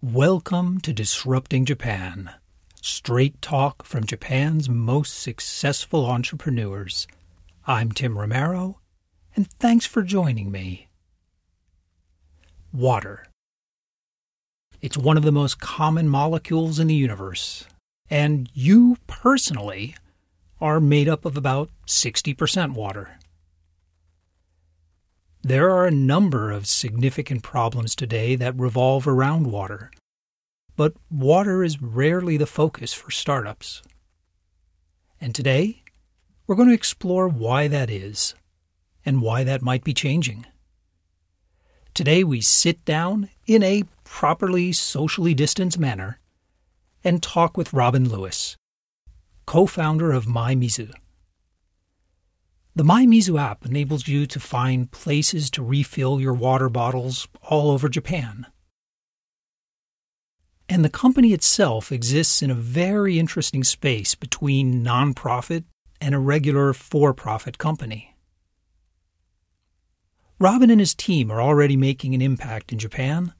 Welcome to Disrupting Japan. Straight talk from Japan's most successful entrepreneurs. I'm Tim Romero, and thanks for joining me. Water. It's one of the most common molecules in the universe, and you personally are made up of about 60% water. There are a number of significant problems today that revolve around water, but water is rarely the focus for startups. And today, we're going to explore why that is and why that might be changing. Today, we sit down in a properly socially distanced manner and talk with Robin Lewis, co founder of MyMizu. The MyMizu app enables you to find places to refill your water bottles all over Japan. And the company itself exists in a very interesting space between nonprofit and a regular for profit company. Robin and his team are already making an impact in Japan,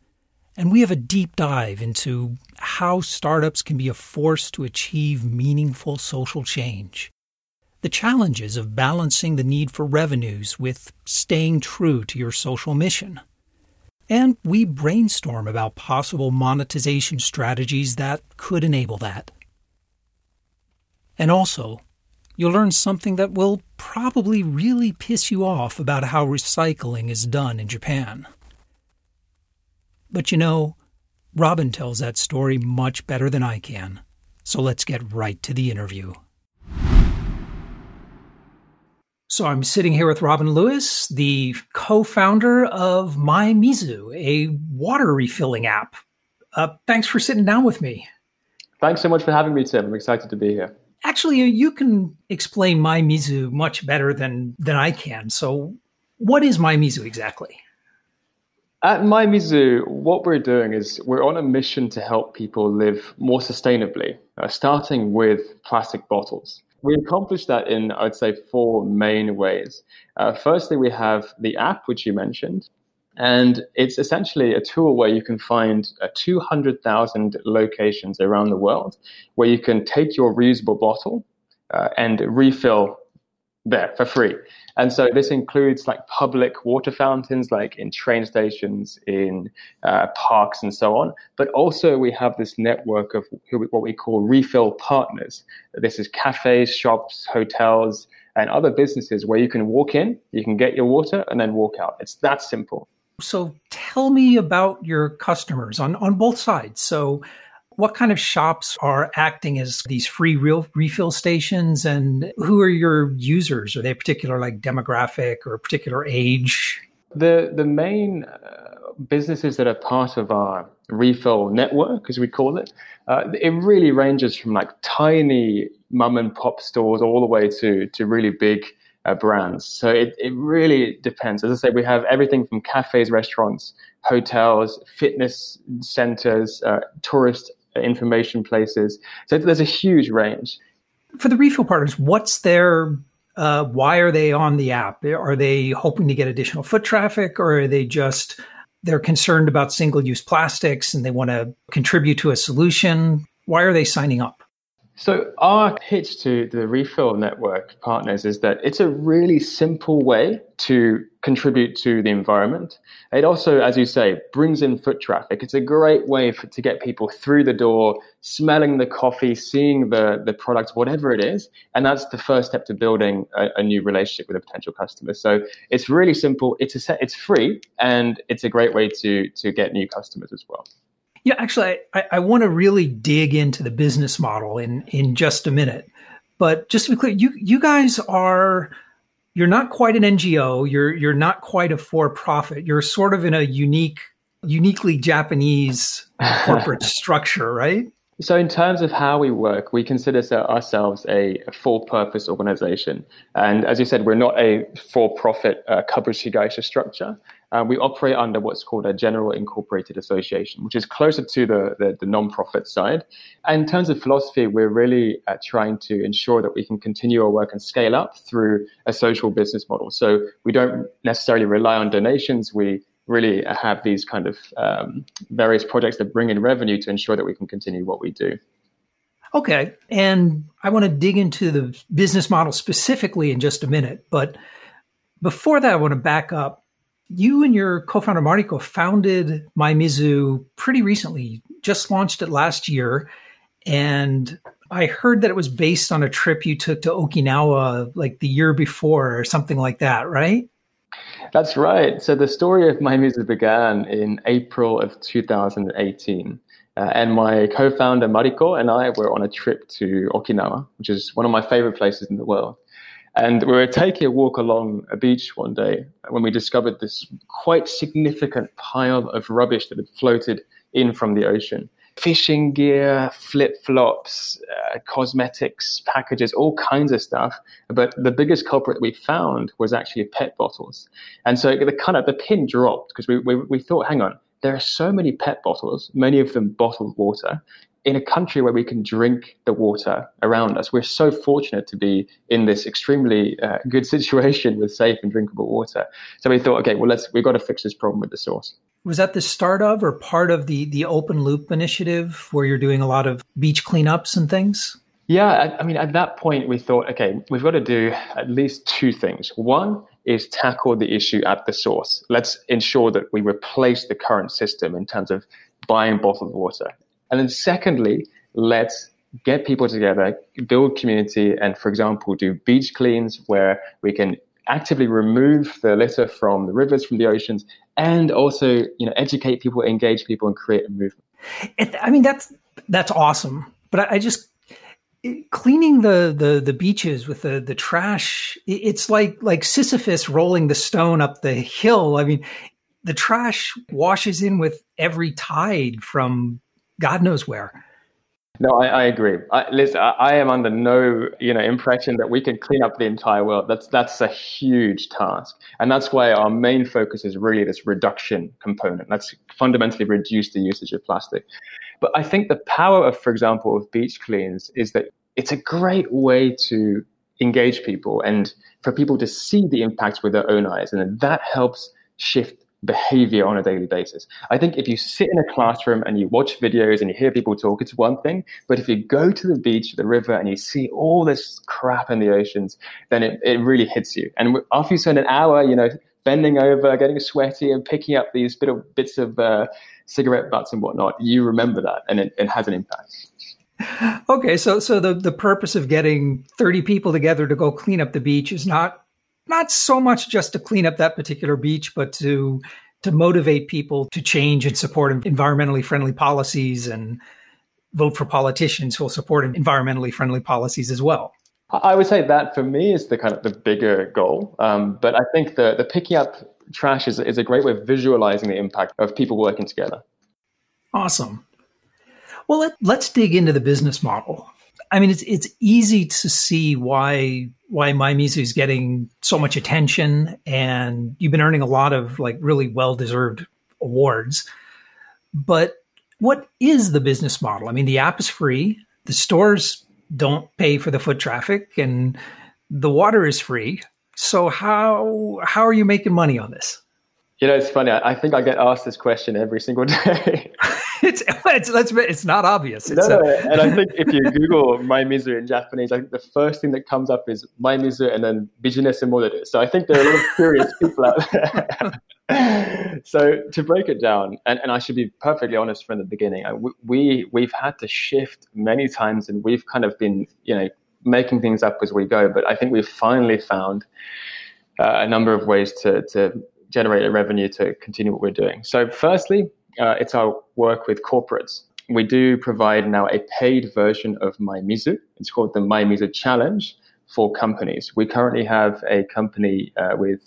and we have a deep dive into how startups can be a force to achieve meaningful social change the challenges of balancing the need for revenues with staying true to your social mission. And we brainstorm about possible monetization strategies that could enable that. And also, you'll learn something that will probably really piss you off about how recycling is done in Japan. But you know, Robin tells that story much better than I can. So let's get right to the interview. So I'm sitting here with Robin Lewis, the co-founder of MyMizu, a water refilling app. Uh, thanks for sitting down with me. Thanks so much for having me, Tim. I'm excited to be here. Actually, you can explain MyMizu much better than than I can. So, what is MyMizu exactly? At MyMizu, what we're doing is we're on a mission to help people live more sustainably, uh, starting with plastic bottles. We accomplish that in, I'd say, four main ways. Uh, firstly, we have the app, which you mentioned, and it's essentially a tool where you can find uh, 200,000 locations around the world where you can take your reusable bottle uh, and refill there for free. And so this includes like public water fountains, like in train stations, in uh, parks, and so on. But also we have this network of what we call refill partners. This is cafes, shops, hotels, and other businesses where you can walk in, you can get your water, and then walk out. It's that simple. So tell me about your customers on, on both sides. So what kind of shops are acting as these free real refill stations and who are your users? Are they a particular like demographic or a particular age? The the main uh, businesses that are part of our refill network, as we call it, uh, it really ranges from like tiny mum and pop stores all the way to to really big uh, brands. So it, it really depends. As I say, we have everything from cafes, restaurants, hotels, fitness centers, uh, tourist information places. So there's a huge range. For the refill partners, what's their uh, why are they on the app? Are they hoping to get additional foot traffic, or are they just they're concerned about single use plastics and they want to contribute to a solution? Why are they signing up? So, our pitch to the refill network partners is that it's a really simple way to contribute to the environment. It also, as you say, brings in foot traffic. It's a great way for, to get people through the door, smelling the coffee, seeing the, the product, whatever it is. And that's the first step to building a, a new relationship with a potential customer. So, it's really simple. It's, a set, it's free, and it's a great way to, to get new customers as well. Yeah, actually, I, I want to really dig into the business model in in just a minute. But just to be clear, you you guys are you're not quite an NGO. You're you're not quite a for profit. You're sort of in a unique, uniquely Japanese corporate structure, right? So, in terms of how we work, we consider ourselves a, for purpose organization. And as you said, we're not a for profit uh, Kabushiki structure. Uh, we operate under what's called a general incorporated association, which is closer to the, the, the non-profit side. And in terms of philosophy, we're really uh, trying to ensure that we can continue our work and scale up through a social business model. So we don't necessarily rely on donations. We really have these kind of um, various projects that bring in revenue to ensure that we can continue what we do. Okay. And I want to dig into the business model specifically in just a minute. But before that, I want to back up. You and your co founder, Mariko, founded MyMizu pretty recently, just launched it last year. And I heard that it was based on a trip you took to Okinawa like the year before or something like that, right? That's right. So the story of MyMizu began in April of 2018. Uh, and my co-founder Mariko and I were on a trip to Okinawa, which is one of my favorite places in the world. And we were taking a walk along a beach one day when we discovered this quite significant pile of rubbish that had floated in from the ocean. Fishing gear, flip flops, uh, cosmetics, packages, all kinds of stuff. But the biggest culprit we found was actually PET bottles. And so the kind of the pin dropped because we, we, we thought, hang on, there are so many PET bottles, many of them bottled water, in a country where we can drink the water around us. We're so fortunate to be in this extremely uh, good situation with safe and drinkable water. So we thought, okay, well, let's we've got to fix this problem with the source. Was that the start of or part of the the open loop initiative where you're doing a lot of beach cleanups and things? Yeah, I, I mean, at that point, we thought, okay, we've got to do at least two things. One is tackle the issue at the source. Let's ensure that we replace the current system in terms of buying bottled water. And then secondly, let's get people together, build community, and for example, do beach cleans where we can actively remove the litter from the rivers, from the oceans, and also, you know, educate people, engage people, and create a movement. I mean, that's that's awesome. But I, I just cleaning the, the the beaches with the the trash it's like like sisyphus rolling the stone up the hill i mean the trash washes in with every tide from god knows where no, I, I agree. I, listen, I, I, am under no, you know, impression that we can clean up the entire world. That's that's a huge task, and that's why our main focus is really this reduction component. Let's fundamentally reduce the usage of plastic. But I think the power of, for example, of beach cleans is that it's a great way to engage people and for people to see the impact with their own eyes, and that helps shift behavior on a daily basis. I think if you sit in a classroom and you watch videos and you hear people talk, it's one thing. But if you go to the beach, the river, and you see all this crap in the oceans, then it, it really hits you. And after you spend an hour, you know, bending over, getting sweaty, and picking up these bit of bits of uh, cigarette butts and whatnot, you remember that, and it, it has an impact. Okay, so so the the purpose of getting thirty people together to go clean up the beach is not not so much just to clean up that particular beach, but to to motivate people to change and support environmentally friendly policies and vote for politicians who will support environmentally friendly policies as well. I would say that for me is the kind of the bigger goal. Um, but I think the the picking up trash is, is a great way of visualizing the impact of people working together. Awesome. Well, let, let's dig into the business model. I mean, it's it's easy to see why why MyMizu is getting so much attention, and you've been earning a lot of like really well deserved awards. But what is the business model? I mean, the app is free. The stores don't pay for the foot traffic, and the water is free. So how how are you making money on this? You know, it's funny. I, I think I get asked this question every single day. it's it's let's it's not obvious. It's no, a- and I think if you Google MyMizu in Japanese, I think the first thing that comes up is MyMizu and then business model. So I think there are a lot of curious people out there. so to break it down, and, and I should be perfectly honest from the beginning, we we've had to shift many times, and we've kind of been you know making things up as we go. But I think we've finally found uh, a number of ways to to generate a revenue to continue what we're doing. So firstly, uh, it's our work with corporates. We do provide now a paid version of MyMizu. It's called the MyMizu Challenge for companies. We currently have a company uh, with,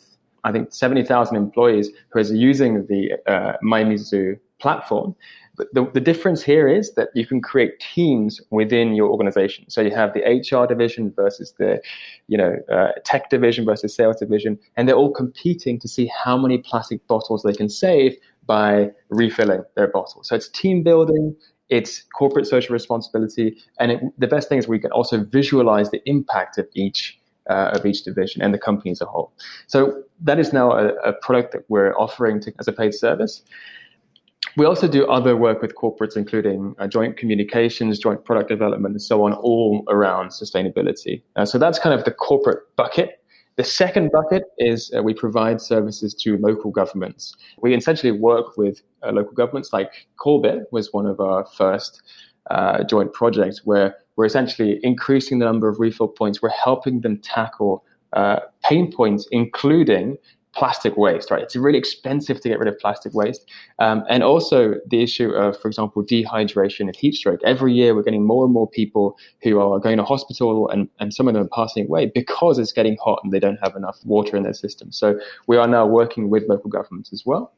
I think, 70,000 employees who is using the uh, MyMizu platform. But the, the difference here is that you can create teams within your organization. So you have the HR division versus the, you know, uh, tech division versus sales division, and they're all competing to see how many plastic bottles they can save by refilling their bottles. So it's team building, it's corporate social responsibility, and it, the best thing is we can also visualize the impact of each uh, of each division and the company as a whole. So that is now a, a product that we're offering to, as a paid service. We also do other work with corporates, including uh, joint communications, joint product development, and so on, all around sustainability. Uh, so that's kind of the corporate bucket. The second bucket is uh, we provide services to local governments. We essentially work with uh, local governments, like Kobe was one of our first uh, joint projects, where we're essentially increasing the number of refill points. We're helping them tackle uh, pain points, including plastic waste, right? It's really expensive to get rid of plastic waste. Um, and also the issue of, for example, dehydration and heat stroke. Every year we're getting more and more people who are going to hospital and, and some of them are passing away because it's getting hot and they don't have enough water in their system. So we are now working with local governments as well.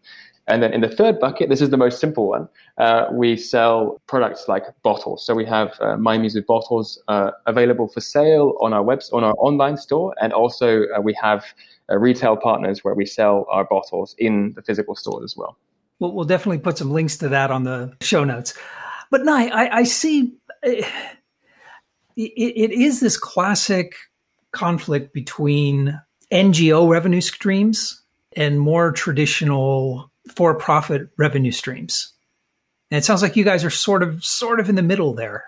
And then in the third bucket, this is the most simple one. Uh, we sell products like bottles. So we have uh, My Mizu bottles uh, available for sale on our webs on our online store, and also uh, we have uh, retail partners where we sell our bottles in the physical stores as well. Well, we'll definitely put some links to that on the show notes. But Nai, I, I see it, it is this classic conflict between NGO revenue streams and more traditional for-profit revenue streams. And it sounds like you guys are sort of sort of in the middle there.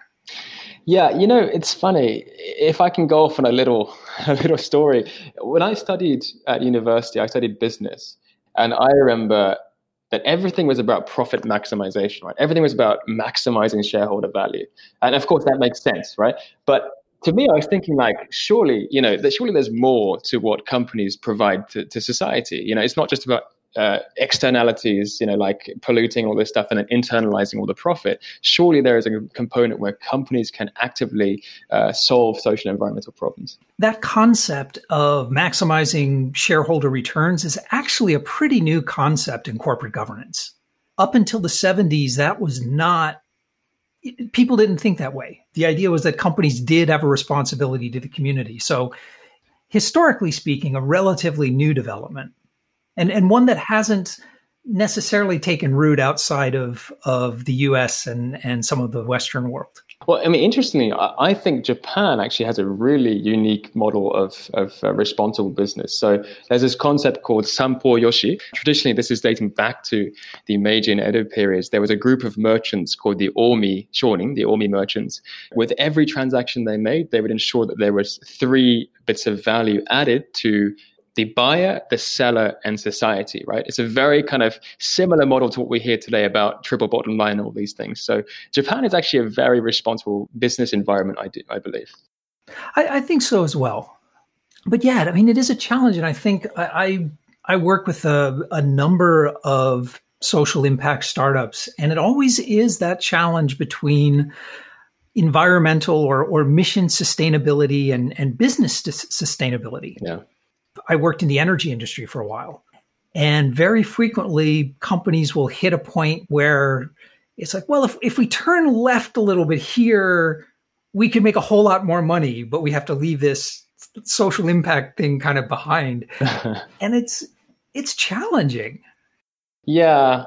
Yeah, you know, it's funny. If I can go off on a little a little story. When I studied at university, I studied business, and I remember that everything was about profit maximization, right? Everything was about maximizing shareholder value. And of course that makes sense, right? But to me, I was thinking like, surely, you know, that surely there's more to what companies provide to, to society. You know, it's not just about uh, externalities, you know, like polluting all this stuff and then internalizing all the profit, surely there is a component where companies can actively uh, solve social environmental problems. That concept of maximizing shareholder returns is actually a pretty new concept in corporate governance. Up until the 70s, that was not people didn't think that way. The idea was that companies did have a responsibility to the community. So, historically speaking, a relatively new development and and one that hasn't necessarily taken root outside of of the U.S. and and some of the Western world. Well, I mean, interestingly, I think Japan actually has a really unique model of, of uh, responsible business. So there's this concept called Sampo Yoshi. Traditionally, this is dating back to the Meiji and Edo periods. There was a group of merchants called the Omi Shonin, the Omi merchants. With every transaction they made, they would ensure that there was three bits of value added to the buyer, the seller, and society, right? It's a very kind of similar model to what we hear today about triple bottom line and all these things. So Japan is actually a very responsible business environment, I, do, I believe. I, I think so as well. But yeah, I mean, it is a challenge. And I think I, I, I work with a, a number of social impact startups, and it always is that challenge between environmental or, or mission sustainability and, and business sustainability. Yeah. I worked in the energy industry for a while. And very frequently, companies will hit a point where it's like, well, if, if we turn left a little bit here, we could make a whole lot more money, but we have to leave this social impact thing kind of behind. and it's it's challenging. Yeah.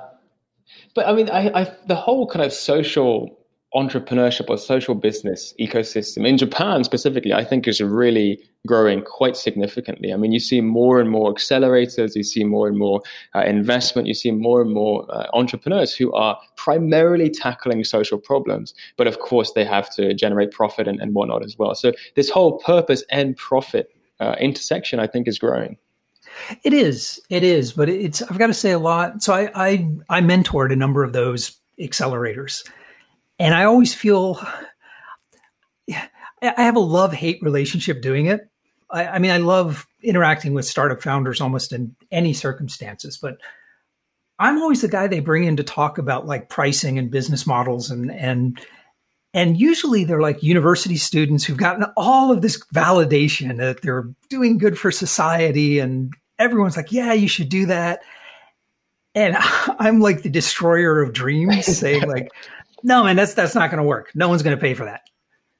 But I mean, I, I, the whole kind of social entrepreneurship or social business ecosystem in Japan specifically, I think is really growing quite significantly. I mean, you see more and more accelerators, you see more and more uh, investment, you see more and more uh, entrepreneurs who are primarily tackling social problems. But of course, they have to generate profit and, and whatnot as well. So this whole purpose and profit uh, intersection, I think, is growing. It is, it is, but it's. I've got to say a lot. So I, I, I mentored a number of those accelerators, and I always feel I have a love hate relationship doing it. I, I, mean, I love interacting with startup founders almost in any circumstances, but I'm always the guy they bring in to talk about like pricing and business models and and and usually they're like university students who've gotten all of this validation that they're doing good for society and everyone's like, yeah, you should do that. And I'm like the destroyer of dreams saying like, no, man, that's that's not going to work. No one's going to pay for that.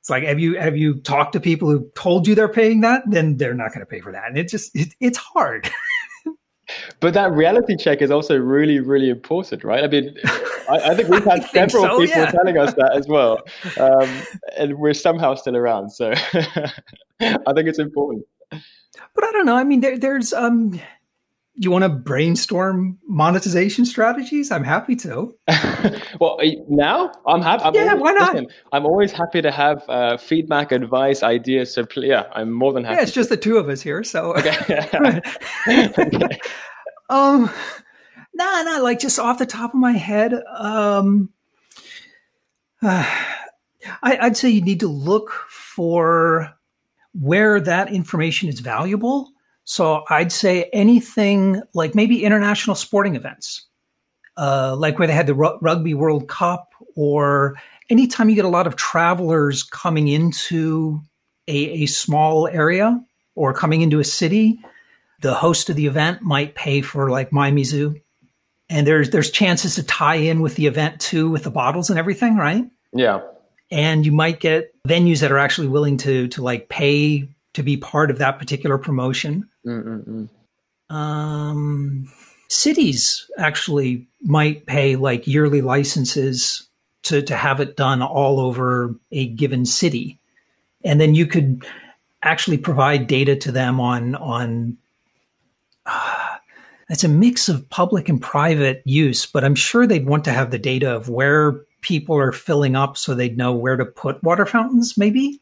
It's like have you have you talked to people who told you they're paying that? Then they're not going to pay for that, and it just it, it's hard. but that reality check is also really really important, right? I mean, I, I think we've had several so, people yeah. telling us that as well, um, and we're somehow still around. So I think it's important. But I don't know. I mean, there, there's um, you want to brainstorm monetization strategies? I'm happy to. well, now I'm happy. I'm yeah, always, why not? Listen, I'm always happy to have uh, feedback, advice, ideas. So yeah, I'm more than happy. Yeah, it's just the two of us here. So okay. okay. um, nah, nah. Like just off the top of my head, um, uh, I, I'd say you need to look for where that information is valuable so I'd say anything like maybe international sporting events, uh, like where they had the R- Rugby World Cup, or anytime you get a lot of travelers coming into a, a small area or coming into a city, the host of the event might pay for like MyMizu. And there's there's chances to tie in with the event too, with the bottles and everything, right? Yeah. And you might get venues that are actually willing to to like pay to be part of that particular promotion. Mm-mm-mm. Um, cities actually might pay like yearly licenses to, to have it done all over a given city. And then you could actually provide data to them on, on, uh, it's a mix of public and private use, but I'm sure they'd want to have the data of where people are filling up so they'd know where to put water fountains, maybe.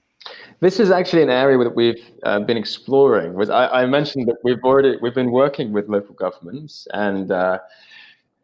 This is actually an area that we've uh, been exploring. Was I, I, mentioned that we've already we've been working with local governments, and uh,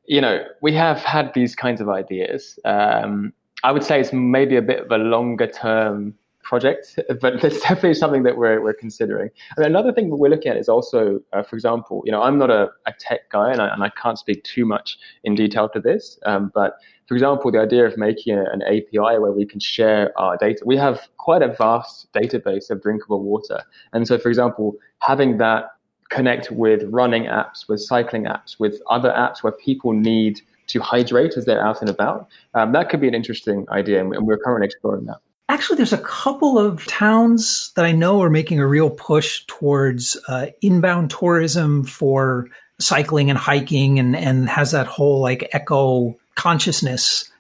you know we have had these kinds of ideas. Um, I would say it's maybe a bit of a longer term project, but it's definitely something that we're, we're considering. And another thing that we're looking at is also, uh, for example, you know, I'm not a, a tech guy and I, and I can't speak too much in detail to this, um, but for example, the idea of making a, an API where we can share our data. We have quite a vast database of drinkable water. And so, for example, having that connect with running apps, with cycling apps, with other apps where people need to hydrate as they're out and about, um, that could be an interesting idea. And we're currently exploring that. Actually, there's a couple of towns that I know are making a real push towards uh, inbound tourism for cycling and hiking and, and has that whole like eco consciousness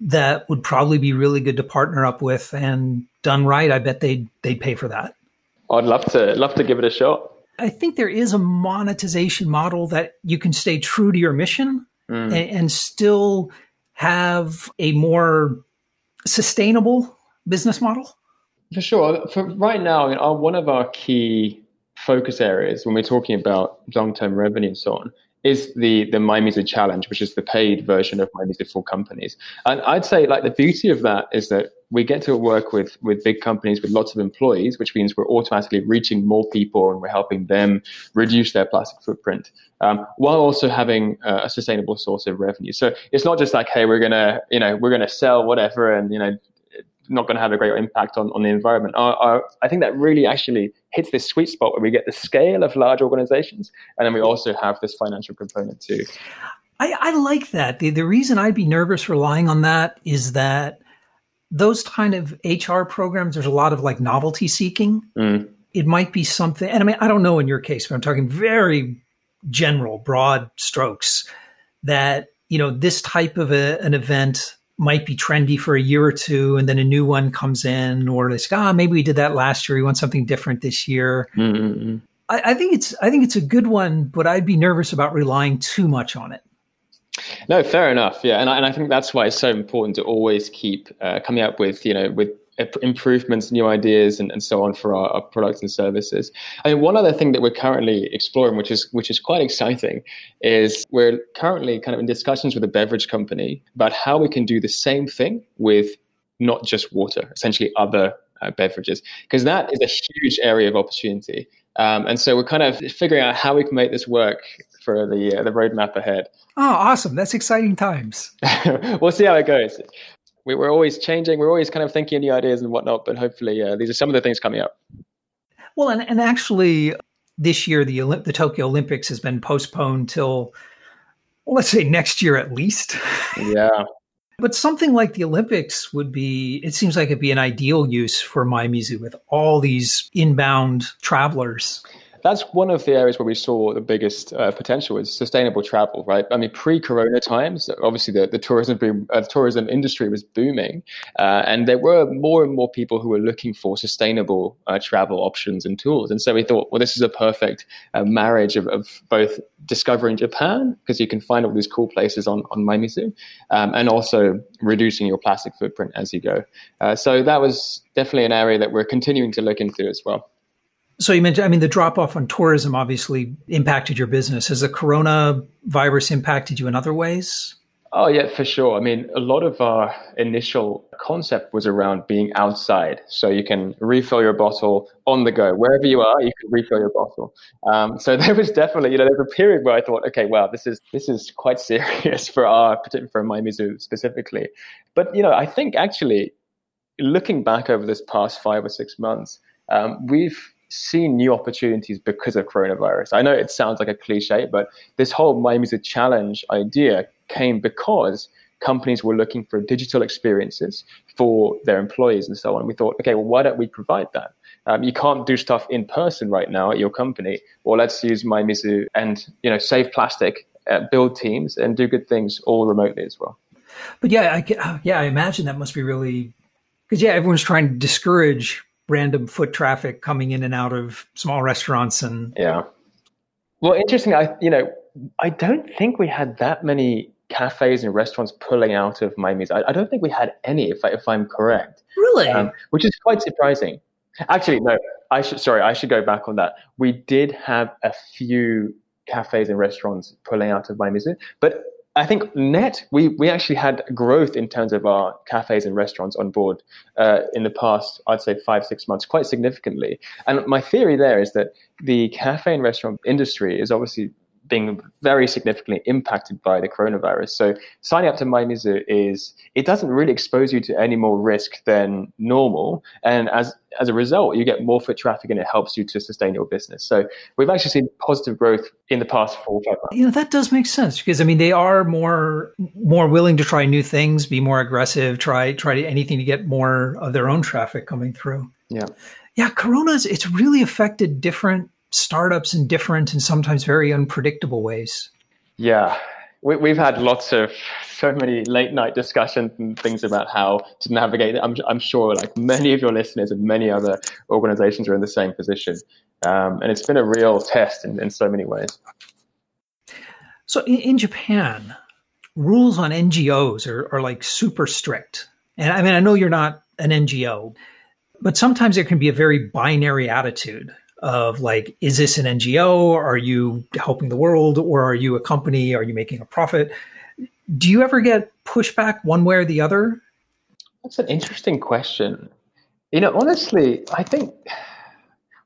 that would probably be really good to partner up with and done right. I bet they'd, they'd pay for that. I'd love to, love to give it a shot. I think there is a monetization model that you can stay true to your mission mm. and, and still have a more sustainable business model? For sure. For right now, I mean, our, one of our key focus areas when we're talking about long-term revenue and so on is the the MyMizu challenge, which is the paid version of MyMizu for companies. And I'd say like the beauty of that is that we get to work with with big companies with lots of employees, which means we're automatically reaching more people and we're helping them reduce their plastic footprint, um, while also having uh, a sustainable source of revenue. So it's not just like, hey, we're gonna you know we're gonna sell whatever and you know not going to have a great impact on, on the environment. Our, our, I think that really actually hits this sweet spot where we get the scale of large organizations, and then we also have this financial component too. I, I like that. The, the reason I'd be nervous relying on that is that those kind of HR programs, there's a lot of like novelty seeking. Mm. It might be something, and I mean, I don't know in your case, but I'm talking very general, broad strokes that, you know, this type of a, an event might be trendy for a year or two and then a new one comes in or it's like, ah, maybe we did that last year. We want something different this year. Mm-hmm. I, I, think it's I think it's a good one, but I'd be nervous about relying too much on it. No, fair enough. Yeah, and I, and I think that's why it's so important to always keep uh, coming up with you know with improvements, new ideas, and, and so on for our, our, products and services. I mean, one other thing that we're currently exploring, which is which is quite exciting, is we're currently kind of in discussions with a beverage company about how we can do the same thing with not just water, essentially other uh, beverages, because that is a huge area of opportunity. Um, and so we're kind of figuring out how we can make this work for the uh, the roadmap ahead. Oh, awesome! That's exciting times. we'll see how it goes we, are always changing. We're always kind of thinking of new ideas and whatnot. But hopefully, uh, these are some of the things coming up. Well, and, and actually, this year the Olymp- the Tokyo Olympics has been postponed till well, let's say next year at least. Yeah. but something like the Olympics would be. It seems like it'd be an ideal use for MyMizu with all these inbound travelers. That's one of the areas where we saw the biggest uh, potential is sustainable travel, right? I mean, pre-corona times, obviously the, the tourism boom, uh, tourism industry was booming, uh, and there were more and more people who were looking for sustainable uh, travel options and tools. And so we thought, well, this is a perfect uh, marriage of, of, both discovering Japan because you can find all these cool places on on MyMizu, um, and also reducing your plastic footprint as you go. Uh, so that was definitely an area that we're continuing to look into as well. So you mentioned, I mean, the drop off on tourism obviously impacted your business. Has the coronavirus impacted you in other ways? Oh, yeah, for sure. I mean, a lot of our initial concept was around being outside. So you can refill your bottle on the go. Wherever you are, you can refill your bottle. Um, so there was definitely, you know, there was a period where I thought, okay, wow, this is this is quite serious for our, for MyMizu specifically. But, you know, I think actually looking back over this past five or six months, um, we've seen new opportunities because of coronavirus. I know it sounds like a cliche, but this whole MyMizu challenge idea came because companies were looking for digital experiences for their employees and so on. We thought, okay, well, why don't we provide that? Um, you can't do stuff in person right now at your company. Well, let's use MyMizu and you know save plastic, uh, build teams, and do good things all remotely as well. But yeah, I, yeah, I imagine that must be really because yeah, everyone's trying to discourage random foot traffic coming in and out of small restaurants and yeah. Well, interesting. I you know I don't think we had that many cafes and restaurants pulling out of MyMizu. I, I don't think we had any, if I, if I'm correct. Really, um, which is quite surprising. Actually, no. I should sorry. I should go back on that. We did have a few cafes and restaurants pulling out of MyMizu, but I think net we we actually had growth in terms of our cafes and restaurants on board uh, in the past. I'd say five six months, quite significantly. And my theory there is that the cafe and restaurant industry is obviously being very significantly impacted by the coronavirus. So signing up to MyMizu is it doesn't really expose you to any more risk than normal, and as as a result, you get more foot traffic, and it helps you to sustain your business. So we've actually seen positive growth in the past four five months. You know that does make sense because I mean they are more more willing to try new things, be more aggressive, try try anything to get more of their own traffic coming through. Yeah. Yeah, Corona's it's really affected different startups in different and sometimes very unpredictable ways. Yeah, we, have had lots of so many late night discussions and things about how to navigate it. I'm, I'm sure like many of your listeners and many other organizations are in the same position. Um, and it's been a real test in, in so many ways. So in, in Japan, rules on NGOs are, are like super strict. And I mean, I know you're not an NGO, but sometimes there can be a very binary attitude of like, is this an NGO? Are you helping the world or are you a company? Are you making a profit? Do you ever get pushback one way or the other? That's an interesting question. You know, honestly, I think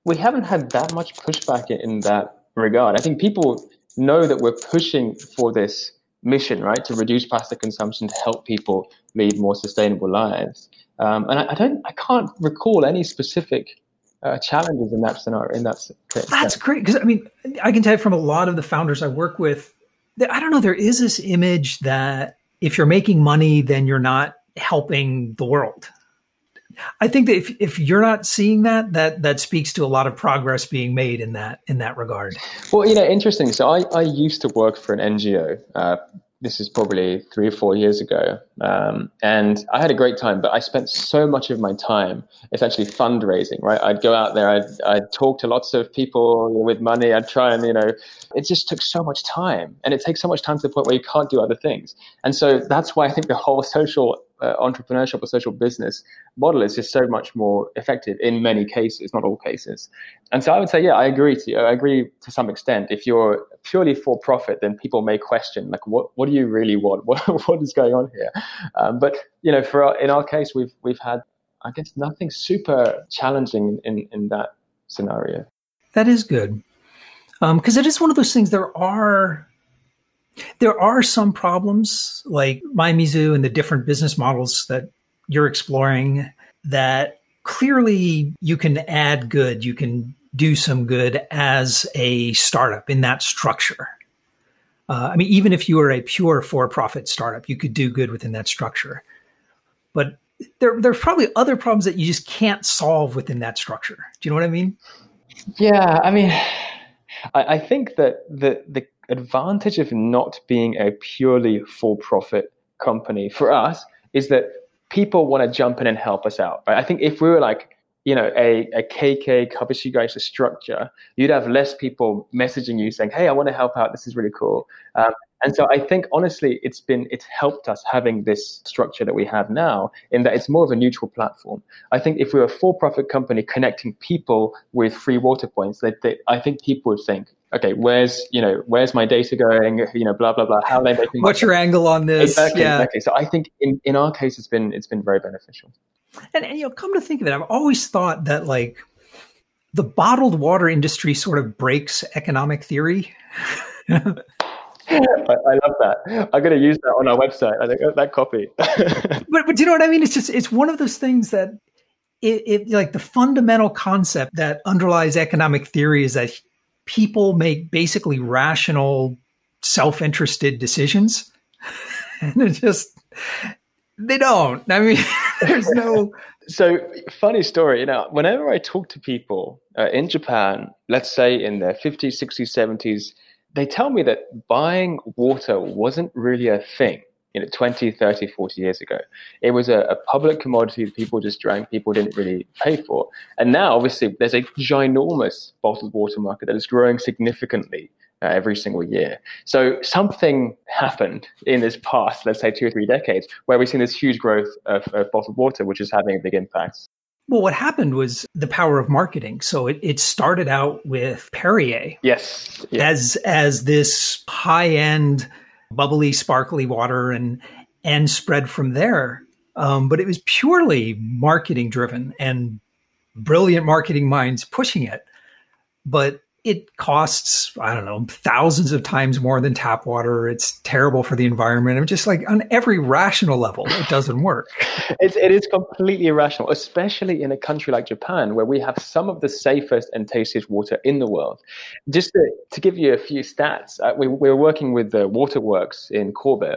we haven't had that much pushback in that regard. I think people know that we're pushing for this mission, right, to reduce plastic consumption to help people lead more sustainable lives. Um, and I, I, don't, I can't recall any specific uh, challenges in that scenario. In that case. that's great because I mean, I can tell you from a lot of the founders I work with, that, I don't know, there is this image that if you're making money, then you're not helping the world. I think that if, if you're not seeing that, that that speaks to a lot of progress being made in that in that regard. Well, you know, interesting. So I, I used to work for an NGO uh, this is probably three or four years ago. Um, and I had a great time, but I spent so much of my time essentially fundraising, right? I'd go out there, I'd, I'd talk to lots of people with money. I'd try and, you know, it just took so much time and it takes so much time to the point where you can't do other things. And so that's why I think the whole social uh, entrepreneurship or social business model is just so much more effective in many cases, not all cases. And so I would say, yeah, I agree to you. I agree to some extent. If you're purely for profit, then people may question, like, what, what do you really want? What, what is going on here? Um, but you know, for our, in our case, we've we've had, I guess, nothing super challenging in in that scenario. That is good, because um, it is one of those things. There are there are some problems like MyMizu and the different business models that you're exploring that clearly you can add good, you can do some good as a startup in that structure. Uh, I mean, even if you were a pure for-profit startup, you could do good within that structure. But there, there's probably other problems that you just can't solve within that structure. Do you know what I mean? Yeah, I mean, I, I think that the the advantage of not being a purely for-profit company for us is that people want to jump in and help us out. Right? I think if we were like you know, a, a KK Kabushiki Gaisha structure, you'd have less people messaging you saying, "Hey, I want to help out. This is really cool." Um, and so I think honestly, it's been it's helped us having this structure that we have now, in that it's more of a neutral platform. I think if we were a for-profit company connecting people with free water points, that I think people would think, okay, where's you know where's my data going? You know, blah blah blah. How are they making? What's your angle on this? Exactly, yeah. exactly. So I think in in our case, it's been it's been very beneficial. And, and you know, come to think of it, I've always thought that like the bottled water industry sort of breaks economic theory. I, I, love that. I'm going to use that on our website. I think that copy. but but do you know what I mean? It's just it's one of those things that it, it like the fundamental concept that underlies economic theory is that people make basically rational, self-interested decisions, and it just they don't. I mean, there's no. So funny story. You know, whenever I talk to people uh, in Japan, let's say in their 50s, 60s, 70s, they tell me that buying water wasn't really a thing. You know, 20, 30, 40 years ago. It was a, a public commodity that people just drank, people didn't really pay for. And now, obviously, there's a ginormous bottled water market that is growing significantly uh, every single year. So something happened in this past, let's say two or three decades, where we've seen this huge growth of, of bottled water, which is having a big impact. Well, what happened was the power of marketing. So it, it started out with Perrier. Yes. As as this high end, bubbly, sparkly water and and spread from there. Um, but it was purely marketing driven and brilliant marketing minds pushing it. But it costs i don't know thousands of times more than tap water. It's terrible for the environment. I'm just like on every rational level it doesn't work. It's, it is completely irrational especially in a country like japan where we have some of the safest and tastiest water in the world. Just to, to give you a few stats uh, we, we're working with the waterworks in kobe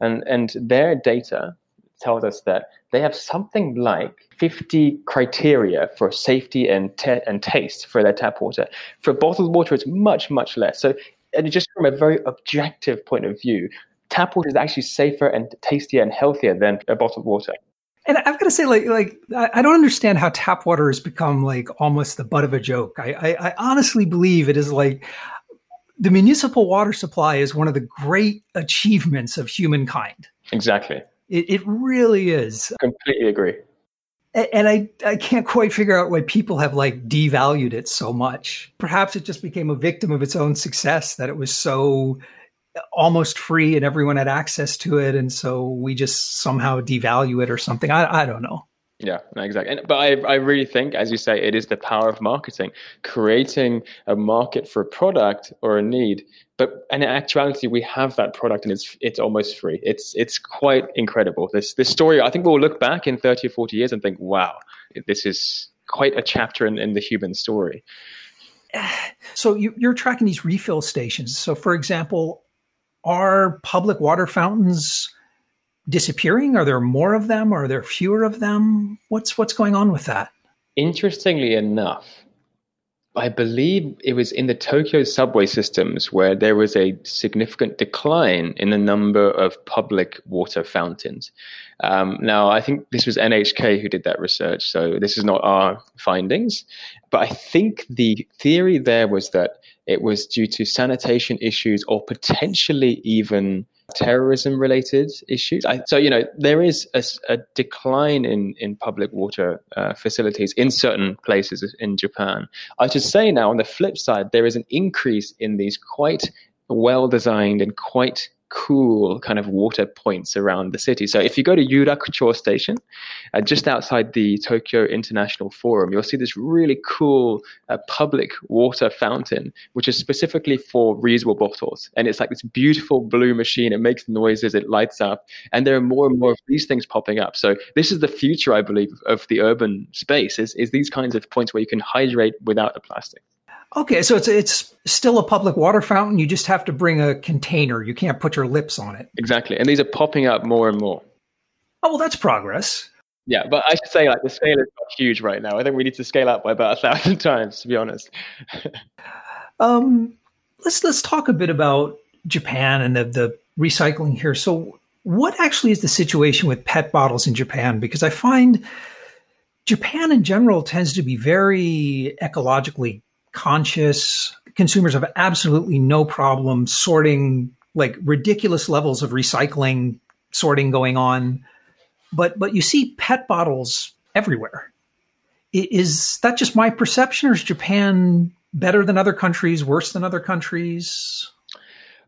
and, and their data tells us that they have something like 50 criteria for safety and, te- and taste for their tap water. For bottled water, it's much, much less. So, and just from a very objective point of view, tap water is actually safer and tastier and healthier than a bottled water. And I've got to say, like, like I don't understand how tap water has become like almost the butt of a joke. I, I, I honestly believe it is like the municipal water supply is one of the great achievements of humankind. Exactly. It, it really is. Completely agree. And I, I can't quite figure out why people have like devalued it so much. Perhaps it just became a victim of its own success that it was so uh, almost free and everyone had access to it. And so we just somehow devalue it or something. I, I don't know. Yeah, exactly. And, but I, I really think, as you say, it is the power of marketing, creating a market for a product or a need. But in actuality, we have that product and it's it's almost free. It's it's quite incredible. This this story, I think we'll look back in 30 or 40 years and think, wow, this is quite a chapter in, in the human story. So you, you're tracking these refill stations. So, for example, are public water fountains disappearing? Are there more of them? or Are there fewer of them? What's what's going on with that? Interestingly enough, I believe it was in the Tokyo subway systems where there was a significant decline in the number of public water fountains. Um, now, I think this was NHK who did that research, so this is not our findings. But I think the theory there was that it was due to sanitation issues or potentially even terrorism related issues. I, so, you know, there is a, a, decline in, in public water uh, facilities in certain places in Japan. I should say now, on the flip side, there is an increase in these quite well designed and quite cool kind of water points around the city. So if you go to Yurakucho Station, uh, just outside the Tokyo International Forum, you'll see this really cool uh, public water fountain, which is specifically for reusable bottles. And it's like this beautiful blue machine. It makes noises, it lights up, and there are more and more of these things popping up. So this is the future, I believe, of the urban space is, is these kinds of points where you can hydrate without the plastic. Okay, so it's it's still a public water fountain. You just have to bring a container. You can't put your lips on it. Exactly, and these are popping up more and more. Oh well, that's progress. Yeah, but I should say like the scale is not huge right now. I think we need to scale up by about a thousand times, to be honest. Um, let's let's talk a bit about Japan and the the recycling here. So, what actually is the situation with PET bottles in Japan? Because I find Japan in general tends to be very ecologically conscious. Consumers have absolutely no problem sorting like ridiculous levels of recycling sorting going on. But but you see PET bottles everywhere. Is that just my perception, or is Japan better than other countries, worse than other countries?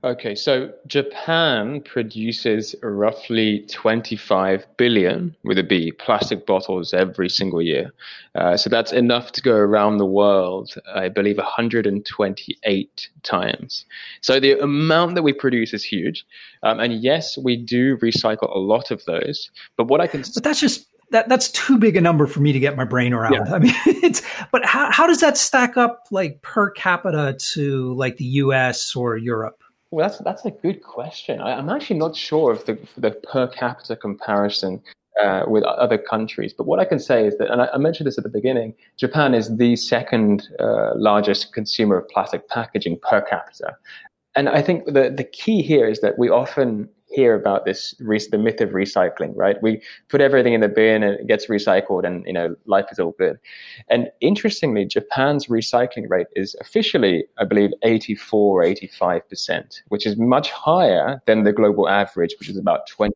Okay, so Japan produces roughly 25 billion with a B plastic bottles every single year. Uh, so that's enough to go around the world, I believe, 128 times. So the amount that we produce is huge. Um, and yes, we do recycle a lot of those. But what I can. But that's just that that's too big a number for me to get my brain around. Yeah. I mean, it's but how how does that stack up like per capita to like the U.S. or Europe? Well, that's that's a good question. I, am actually not sure of the the per capita comparison uh, with other countries. But what I can say is that, and I, I mentioned this at the beginning, Japan is the second uh, largest consumer of plastic packaging per capita. And I think the the key here is that we often hear about this the myth of recycling right? We put everything in the bin and it gets recycled and you know life is all good. And interestingly japan's recycling rate is officially i believe 84 or 85% which is much higher than the global average which is about 20%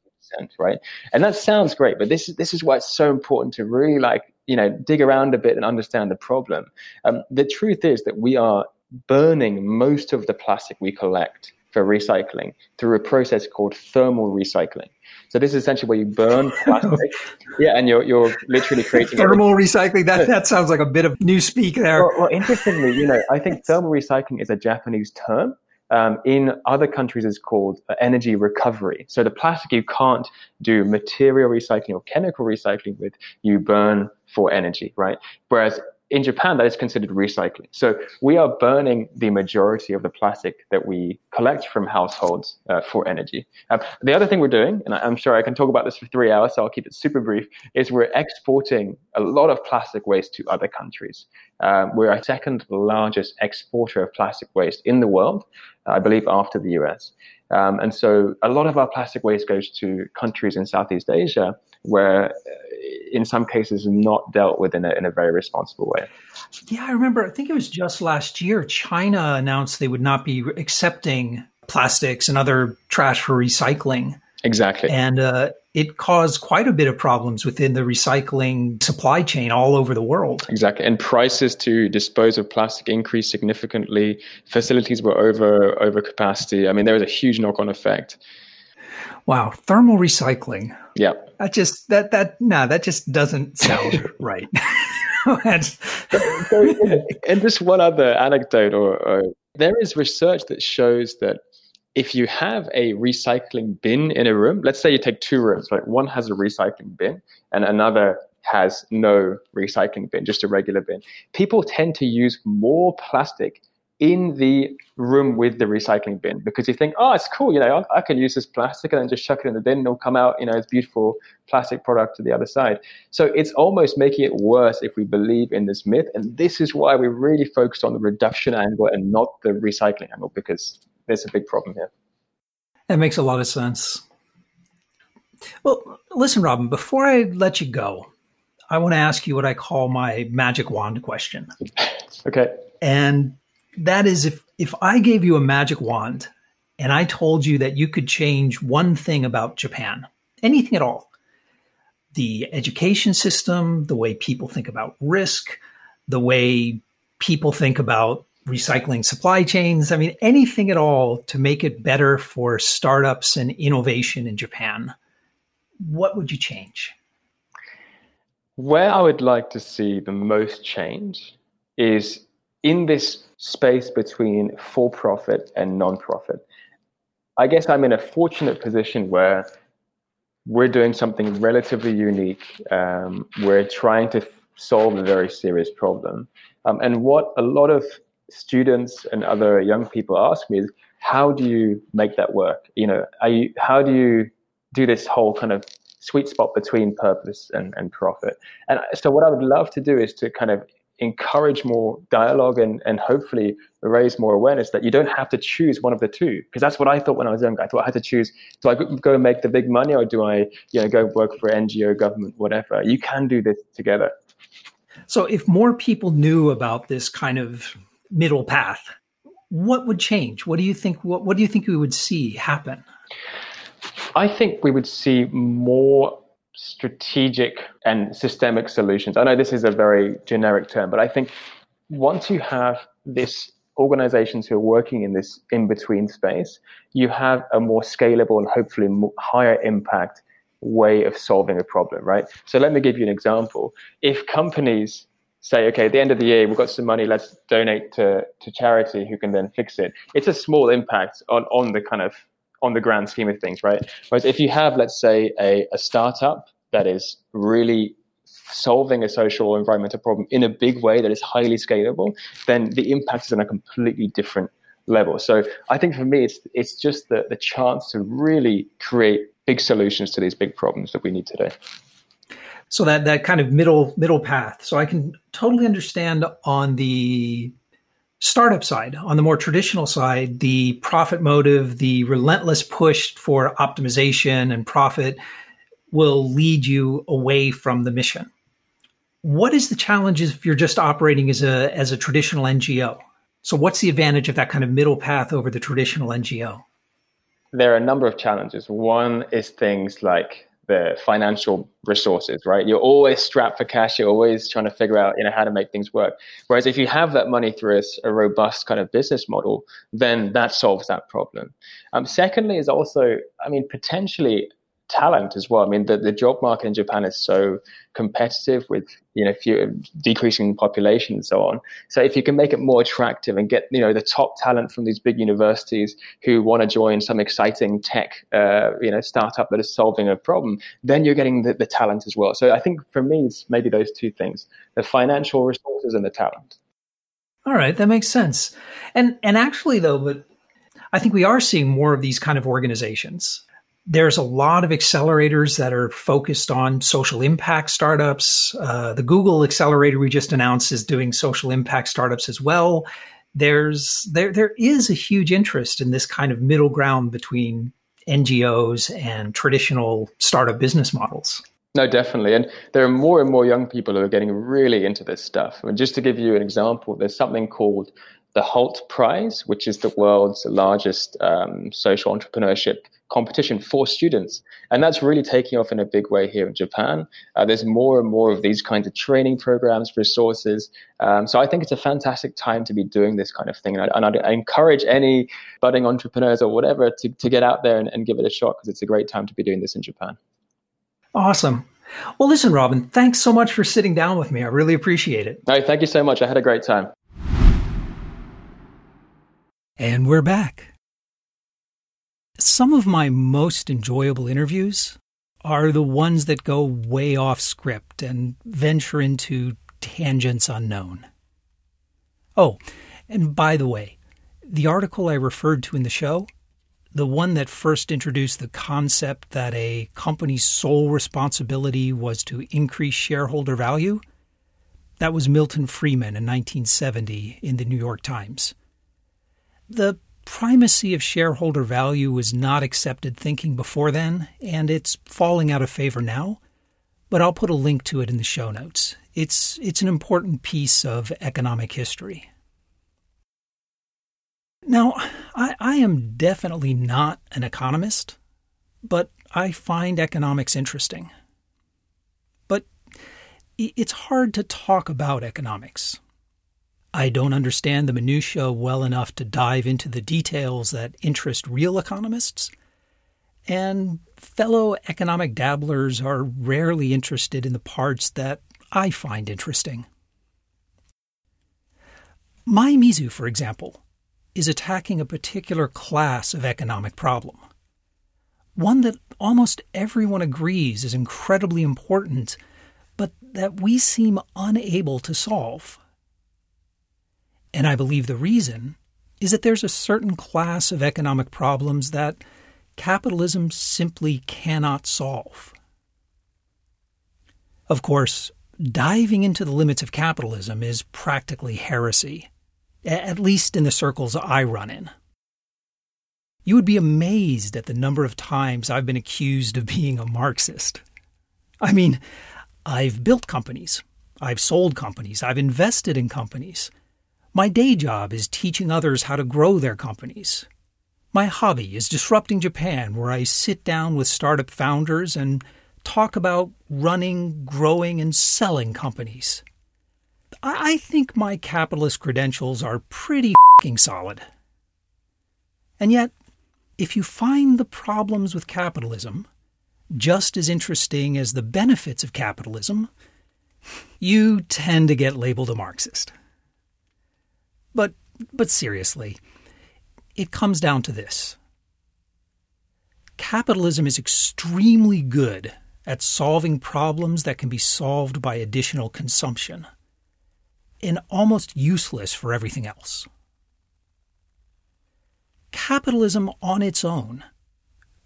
right? And that sounds great but this is this is why it's so important to really like you know dig around a bit and understand the problem. Um, the truth is that we are burning most of the plastic we collect for recycling through a process called thermal recycling. So this is essentially where you burn plastic. yeah, and you're you're literally creating thermal a, recycling. That that sounds like a bit of new speak there. Well, well, interestingly, you know, I think thermal recycling is a Japanese term. Um, in other countries, it's called uh, energy recovery. So the plastic you can't do material recycling or chemical recycling with, you burn for energy, right? Whereas in Japan, that is considered recycling. So we are burning the majority of the plastic that we collect from households uh, for energy. Um, the other thing we're doing, and I'm sure I can talk about this for three hours, so I'll keep it super brief, is we're exporting a lot of plastic waste to other countries. Um, we're a second largest exporter of plastic waste in the world, I believe, after the US. Um, and so a lot of our plastic waste goes to countries in Southeast Asia where in some cases not dealt with in a, in a very responsible way. Yeah, I remember, I think it was just last year, China announced they would not be accepting plastics and other trash for recycling. Exactly. And uh, it caused quite a bit of problems within the recycling supply chain all over the world. Exactly. And prices to dispose of plastic increased significantly. Facilities were over over capacity. I mean, there was a huge knock on effect. Wow, thermal recycling. Yeah. That just that that no, nah, that just doesn't sound right. and, and just one other anecdote or, or there is research that shows that if you have a recycling bin in a room, let's say you take two rooms, right? One has a recycling bin and another has no recycling bin, just a regular bin. People tend to use more plastic in the room with the recycling bin because you think, oh, it's cool, you know, I, I, can use this plastic and then just chuck it in the bin and it'll come out, you know, it's beautiful plastic product to the other side. So it's almost making it worse if we believe in this myth. And this is why we really focused on the reduction angle and not the recycling angle because there's a big problem here. That makes a lot of sense. Well, listen, Robin, before I let you go, I want to ask you what I call my magic wand question. okay. And that is if if I gave you a magic wand and I told you that you could change one thing about Japan, anything at all, the education system, the way people think about risk, the way people think about recycling supply chains, I mean, anything at all to make it better for startups and innovation in Japan, what would you change? Where I would like to see the most change is in this space between for profit and non profit. I guess I'm in a fortunate position where we're doing something relatively unique. Um, we're trying to solve a very serious problem. Um, and what a lot of students and other young people ask me is, how do you make that work? You know, you, how do you do this whole kind of sweet spot between purpose and, and profit? And so what I would love to do is to kind of encourage more dialogue and, and hopefully raise more awareness that you don't have to choose one of the two. Because that's what I thought when I was young. I thought I had to choose: do I go and make the big money, or do I, you know, go work for NGO, government, whatever? You can do this together. So, if more people knew about this kind of middle path, what would change? What do you think? What, what do you think we would see happen? I think we would see more strategic and systemic solutions. I know this is a very generic term, but I think once you have this organizations who are working in this in between space, you have a more scalable and hopefully higher impact way of solving a problem, right? So let me give you an example. If companies say, okay, at the end of the year, we've got some money, let's donate to, to charity who can then fix it. It's a small impact on, on the kind of on the grand scheme of things, right? Whereas if you have, let's say, a, a startup that is really solving a social or environmental problem in a big way that is highly scalable, then the impact is on a completely different level. So I think for me, it's it's just the, the chance to really create big solutions to these big problems that we need today. So that that kind of middle middle path. So I can totally understand on the startup side, on the more traditional side, the profit motive, the relentless push for optimization and profit will lead you away from the mission. What is the challenge if you're just operating as a as a traditional NGO? So what's the advantage of that kind of middle path over the traditional NGO? There are a number of challenges. One is things like the financial resources, right? You're always strapped for cash. You're always trying to figure out, you know, how to make things work. Whereas if you have that money through a, a robust kind of business model, then that solves that problem. Um, secondly, is also, I mean, potentially talent as well. I mean, the, the job market in Japan is so competitive with you know few, decreasing population and so on. So if you can make it more attractive and get you know the top talent from these big universities who want to join some exciting tech uh, you know startup that is solving a problem, then you're getting the, the talent as well. So I think for me, it's maybe those two things: the financial resources and the talent. All right, that makes sense. And and actually though, but I think we are seeing more of these kind of organizations there's a lot of accelerators that are focused on social impact startups. Uh, the Google accelerator we just announced is doing social impact startups as well. There's there there is a huge interest in this kind of middle ground between NGOs and traditional startup business models. No, definitely. And there are more and more young people who are getting really into this stuff. And just to give you an example, there's something called the Hult Prize, which is the world's largest um, social entrepreneurship competition for students. And that's really taking off in a big way here in Japan. Uh, there's more and more of these kinds of training programs, resources. Um, so I think it's a fantastic time to be doing this kind of thing. And, I, and I, encourage any budding entrepreneurs or whatever to, to get out there and, and give it a shot because it's a great time to be doing this in Japan. Awesome. Well, listen, Robin, thanks so much for sitting down with me. I really appreciate it. No, thank you so much. I had a great time. And we're back. Some of my most enjoyable interviews are the ones that go way off script and venture into tangents unknown. Oh, and by the way, the article I referred to in the show, the one that first introduced the concept that a company's sole responsibility was to increase shareholder value, that was Milton Friedman in 1970 in the New York Times. The primacy of shareholder value was not accepted thinking before then, and it's falling out of favor now. But I'll put a link to it in the show notes. It's, it's an important piece of economic history. Now, I, I am definitely not an economist, but I find economics interesting. But it's hard to talk about economics I don't understand the minutiae well enough to dive into the details that interest real economists. And fellow economic dabblers are rarely interested in the parts that I find interesting. MyMizu, for example, is attacking a particular class of economic problem, one that almost everyone agrees is incredibly important, but that we seem unable to solve. And I believe the reason is that there's a certain class of economic problems that capitalism simply cannot solve. Of course, diving into the limits of capitalism is practically heresy, at least in the circles I run in. You would be amazed at the number of times I've been accused of being a Marxist. I mean, I've built companies, I've sold companies, I've invested in companies. My day job is teaching others how to grow their companies. My hobby is disrupting Japan, where I sit down with startup founders and talk about running, growing, and selling companies. I think my capitalist credentials are pretty solid. And yet, if you find the problems with capitalism just as interesting as the benefits of capitalism, you tend to get labeled a Marxist. But but seriously, it comes down to this. Capitalism is extremely good at solving problems that can be solved by additional consumption and almost useless for everything else. Capitalism on its own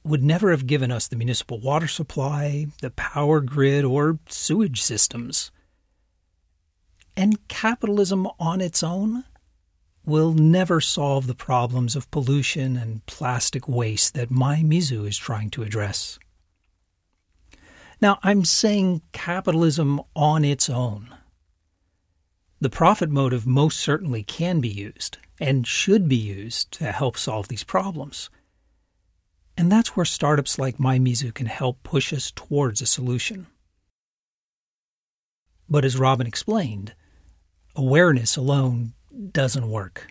would never have given us the municipal water supply, the power grid, or sewage systems. And capitalism on its own will never solve the problems of pollution and plastic waste that MyMizu is trying to address. Now, I'm saying capitalism on its own. The profit motive most certainly can be used and should be used to help solve these problems. And that's where startups like MyMizu can help push us towards a solution. But as Robin explained, awareness alone doesn't work.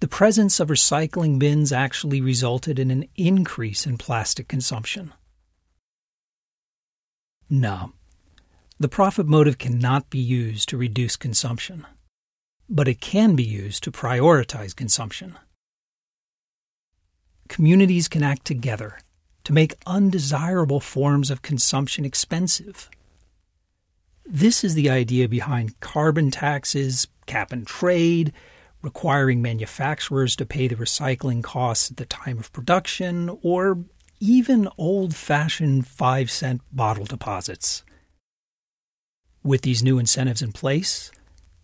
The presence of recycling bins actually resulted in an increase in plastic consumption. No. The profit motive cannot be used to reduce consumption, but it can be used to prioritize consumption. Communities can act together to make undesirable forms of consumption expensive. This is the idea behind carbon taxes, cap and trade, requiring manufacturers to pay the recycling costs at the time of production, or even old fashioned 5 cent bottle deposits. With these new incentives in place,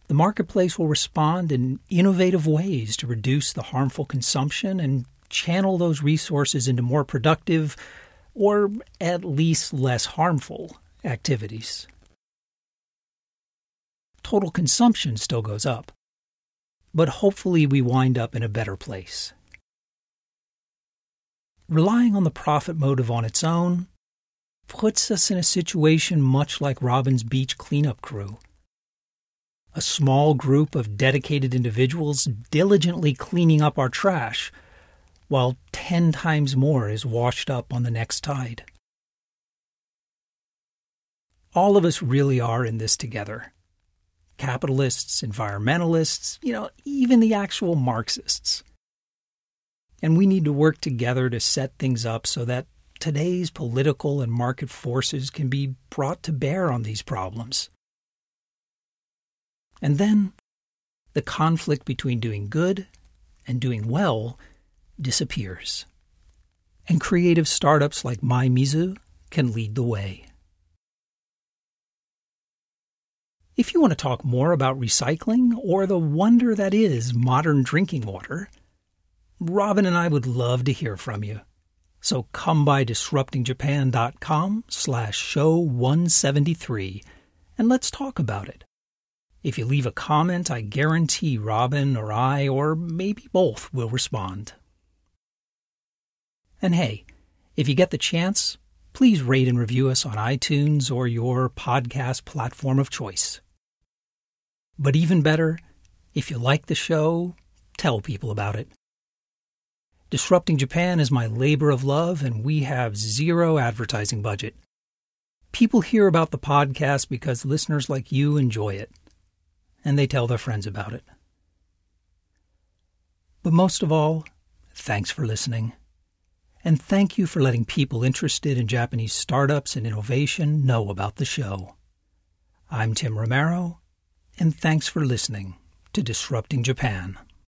the marketplace will respond in innovative ways to reduce the harmful consumption and channel those resources into more productive, or at least less harmful, activities. Total consumption still goes up, but hopefully we wind up in a better place. Relying on the profit motive on its own puts us in a situation much like Robin's beach cleanup crew. A small group of dedicated individuals diligently cleaning up our trash, while ten times more is washed up on the next tide. All of us really are in this together capitalists, environmentalists, you know, even the actual Marxists. And we need to work together to set things up so that today's political and market forces can be brought to bear on these problems. And then the conflict between doing good and doing well disappears. And creative startups like MyMizu can lead the way. If you want to talk more about recycling or the wonder that is modern drinking water, Robin and I would love to hear from you. So come by disruptingjapan.com slash show 173 and let's talk about it. If you leave a comment, I guarantee Robin or I, or maybe both, will respond. And hey, if you get the chance, please rate and review us on iTunes or your podcast platform of choice. But even better, if you like the show, tell people about it. Disrupting Japan is my labor of love, and we have zero advertising budget. People hear about the podcast because listeners like you enjoy it, and they tell their friends about it. But most of all, thanks for listening. And thank you for letting people interested in Japanese startups and innovation know about the show. I'm Tim Romero and thanks for listening to Disrupting Japan.